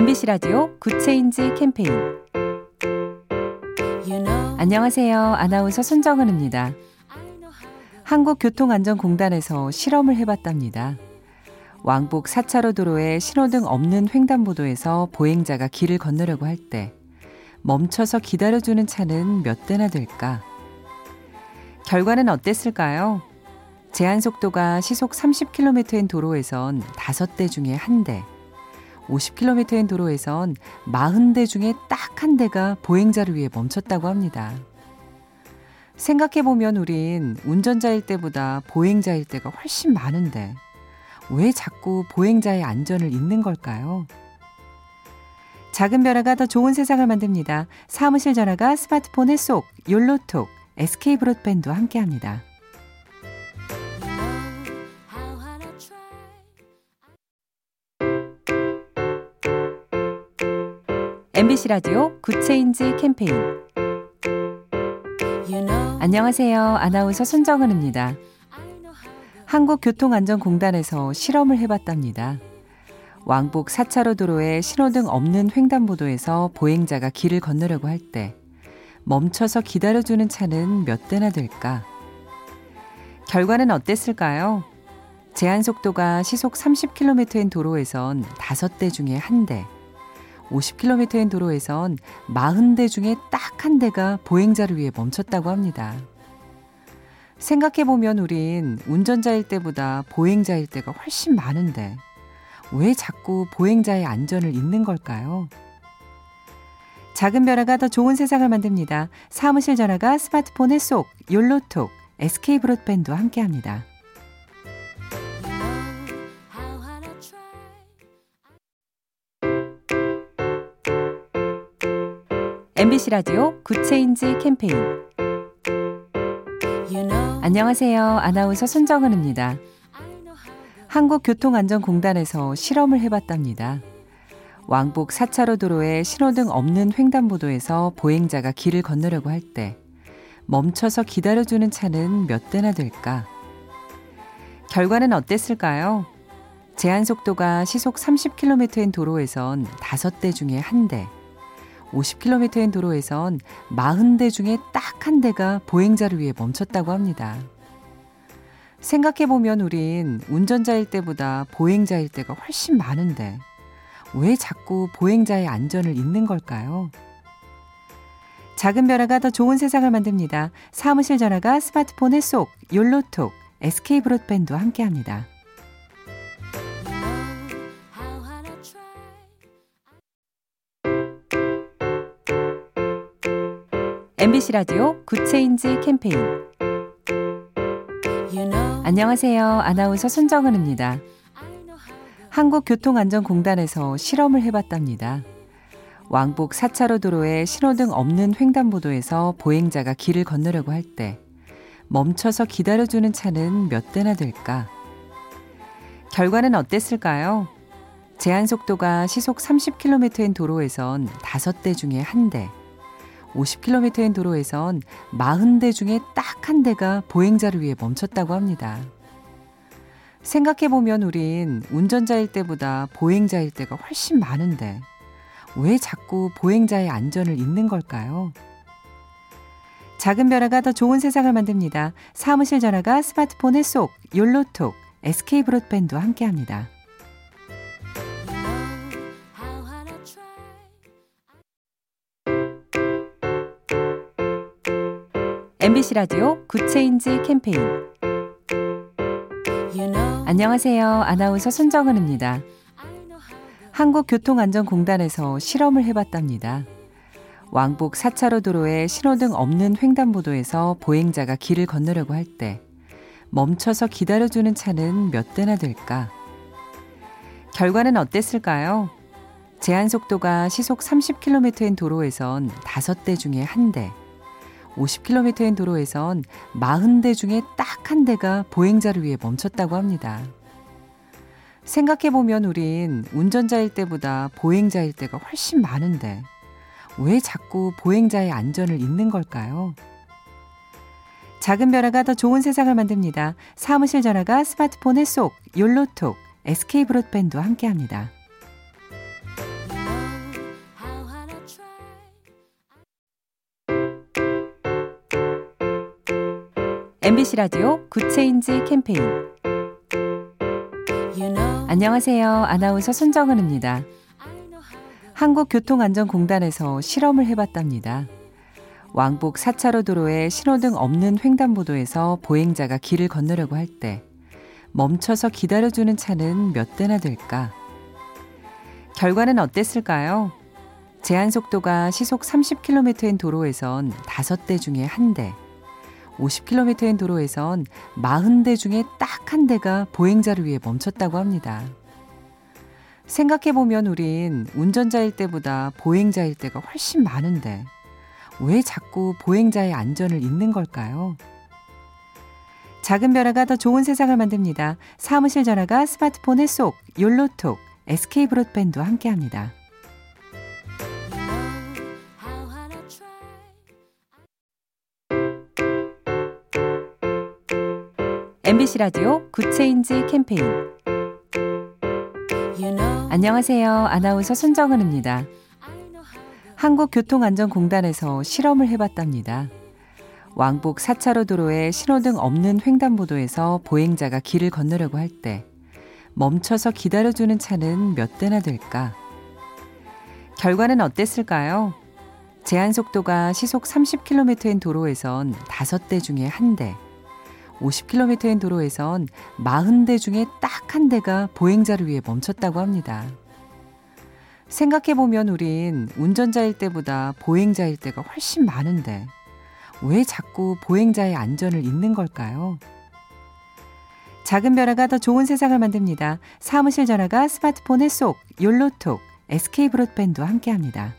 MBC 라디오 Good Change 캠페인 안녕하세요. 아나운서 손정은입니다. 한국교통안전공단에서 실험을 해봤답니다. 왕복 4차로 도로에 신호등 없는 횡단보도에서 보행자가 길을 건너려고 할 때 멈춰서 기다려주는 차는 몇 대나 될까? 결과는 어땠을까요? 제한 속도가 시속 30km인 도로에선 5대 중에 1대, 50km인 도로에선 40대 중에 딱 한 대가 보행자를 위해 멈췄다고 합니다. 생각해보면 우린 운전자일 때보다 보행자일 때가 훨씬 많은데 왜 자꾸 보행자의 안전을 잊는 걸까요? 작은 변화가 더 좋은 세상을 만듭니다. 사무실 전화가 스마트폰에 쏙, 욜로톡, SK 브로드밴드와 함께합니다. MBC 라디오 Good Change 캠페인 안녕하세요. 아나운서 손정은입니다. 한국교통안전공단에서 실험을 해봤답니다. 왕복 4차로 도로에 신호등 없는 횡단보도에서 보행자가 길을 건너려고 할 때 멈춰서 기다려주는 차는 몇 대나 될까? 결과는 어땠을까요? 제한 속도가 시속 30km인 도로에선 5대 중에 1대, 50km인 도로에선 40대 중에 딱 한 대가 보행자를 위해 멈췄다고 합니다. 생각해보면 우린 운전자일 때보다 보행자일 때가 훨씬 많은데 왜 자꾸 보행자의 안전을 잊는 걸까요? 작은 변화가 더 좋은 세상을 만듭니다. 사무실 전화가 스마트폰에 쏙, 욜로톡, SK 브로드밴드와 함께합니다. MBC 라디오 Good Change 캠페인 안녕하세요. 아나운서 손정은입니다. 한국교통안전공단에서 실험을 해봤답니다. 왕복 4차로 도로에 신호등 없는 횡단보도에서 보행자가 길을 건너려고 할 때 멈춰서 기다려주는 차는 몇 대나 될까? 결과는 어땠을까요? 제한 속도가 시속 30km인 도로에선 5대 중에 1대, 50km인 도로에선 40대 중에 딱 한 대가 보행자를 위해 멈췄다고 합니다. 생각해보면 우린 운전자일 때보다 보행자일 때가 훨씬 많은데 왜 자꾸 보행자의 안전을 잊는 걸까요? 작은 변화가 더 좋은 세상을 만듭니다. 사무실 전화가 스마트폰에 쏙, 욜로톡, SK 브로드밴드와 함께합니다. MBC 라디오 Good Change 캠페인 안녕하세요. 아나운서 손정은입니다. 한국교통안전공단에서 실험을 해봤답니다. 왕복 4차로 도로에 신호등 없는 횡단보도에서 보행자가 길을 건너려고 할 때 멈춰서 기다려주는 차는 몇 대나 될까? 결과는 어땠을까요? 제한 속도가 시속 30km인 도로에선 5대 중에 1대, 50km인 도로에선 40대 중에 딱 한 대가 보행자를 위해 멈췄다고 합니다. 생각해보면 우린 운전자일 때보다 보행자일 때가 훨씬 많은데 왜 자꾸 보행자의 안전을 잊는 걸까요? 작은 변화가 더 좋은 세상을 만듭니다. 사무실 전화가 스마트폰에 쏙, 욜로톡, SK 브로드밴드와 함께합니다. MBC 라디오 Good Change 캠페인 안녕하세요. 아나운서 손정은입니다. 한국교통안전공단에서 실험을 해봤답니다. 왕복 4차로 도로에 신호등 없는 횡단보도에서 보행자가 길을 건너려고 할 때 멈춰서 기다려주는 차는 몇 대나 될까? 결과는 어땠을까요? 제한 속도가 시속 30km인 도로에선 5대 중에 1대, 50km인 도로에선 40대 중에 딱 한 대가 보행자를 위해 멈췄다고 합니다. 생각해보면 우린 운전자일 때보다 보행자일 때가 훨씬 많은데 왜 자꾸 보행자의 안전을 잊는 걸까요? 작은 변화가 더 좋은 세상을 만듭니다. 사무실 전화가 스마트폰에 쏙, 욜로톡, SK 브로드밴드와 함께합니다. MBC 라디오 good change 캠페인 안녕하세요. 아나운서 손정은입니다. 한국교통안전공단에서 실험을 해봤답니다. 왕복 4차로 도로에 신호등 없는 횡단보도에서 보행자가 길을 건너려고 할 때 멈춰서 기다려주는 차는 몇 대나 될까? 결과는 어땠을까요? 제한 속도가 시속 30km인 도로에선 5대 중에 1대, 50km인 도로에선 40대 중에 딱 한 대가 보행자를 위해 멈췄다고 합니다. 생각해보면 우린 운전자일 때보다 보행자일 때가 훨씬 많은데 왜 자꾸 보행자의 안전을 잊는 걸까요? 작은 변화가 더 좋은 세상을 만듭니다. 사무실 전화가 스마트폰에 쏙, 욜로톡, SK 브로드밴드와 함께합니다. MBC 라디오 good change 캠페인 안녕하세요. 아나운서 손정은입니다. 한국교통안전공단에서 실험을 해봤답니다. 왕복 4차로 도로에 신호등 없는 횡단보도에서 보행자가 길을 건너려고 할 때 멈춰서 기다려주는 차는 몇 대나 될까? 결과는 어땠을까요? 제한 속도가 시속 30km인 도로에선 5대 중에 1대, 50km인 도로에선 40대 중에 딱 한 대가 보행자를 위해 멈췄다고 합니다. 생각해보면 우린 운전자일 때보다 보행자일 때가 훨씬 많은데 왜 자꾸 보행자의 안전을 잊는 걸까요? 작은 변화가 더 좋은 세상을 만듭니다. 사무실 전화가 스마트폰에 쏙, 욜로톡, SK 브로드밴드와 함께합니다.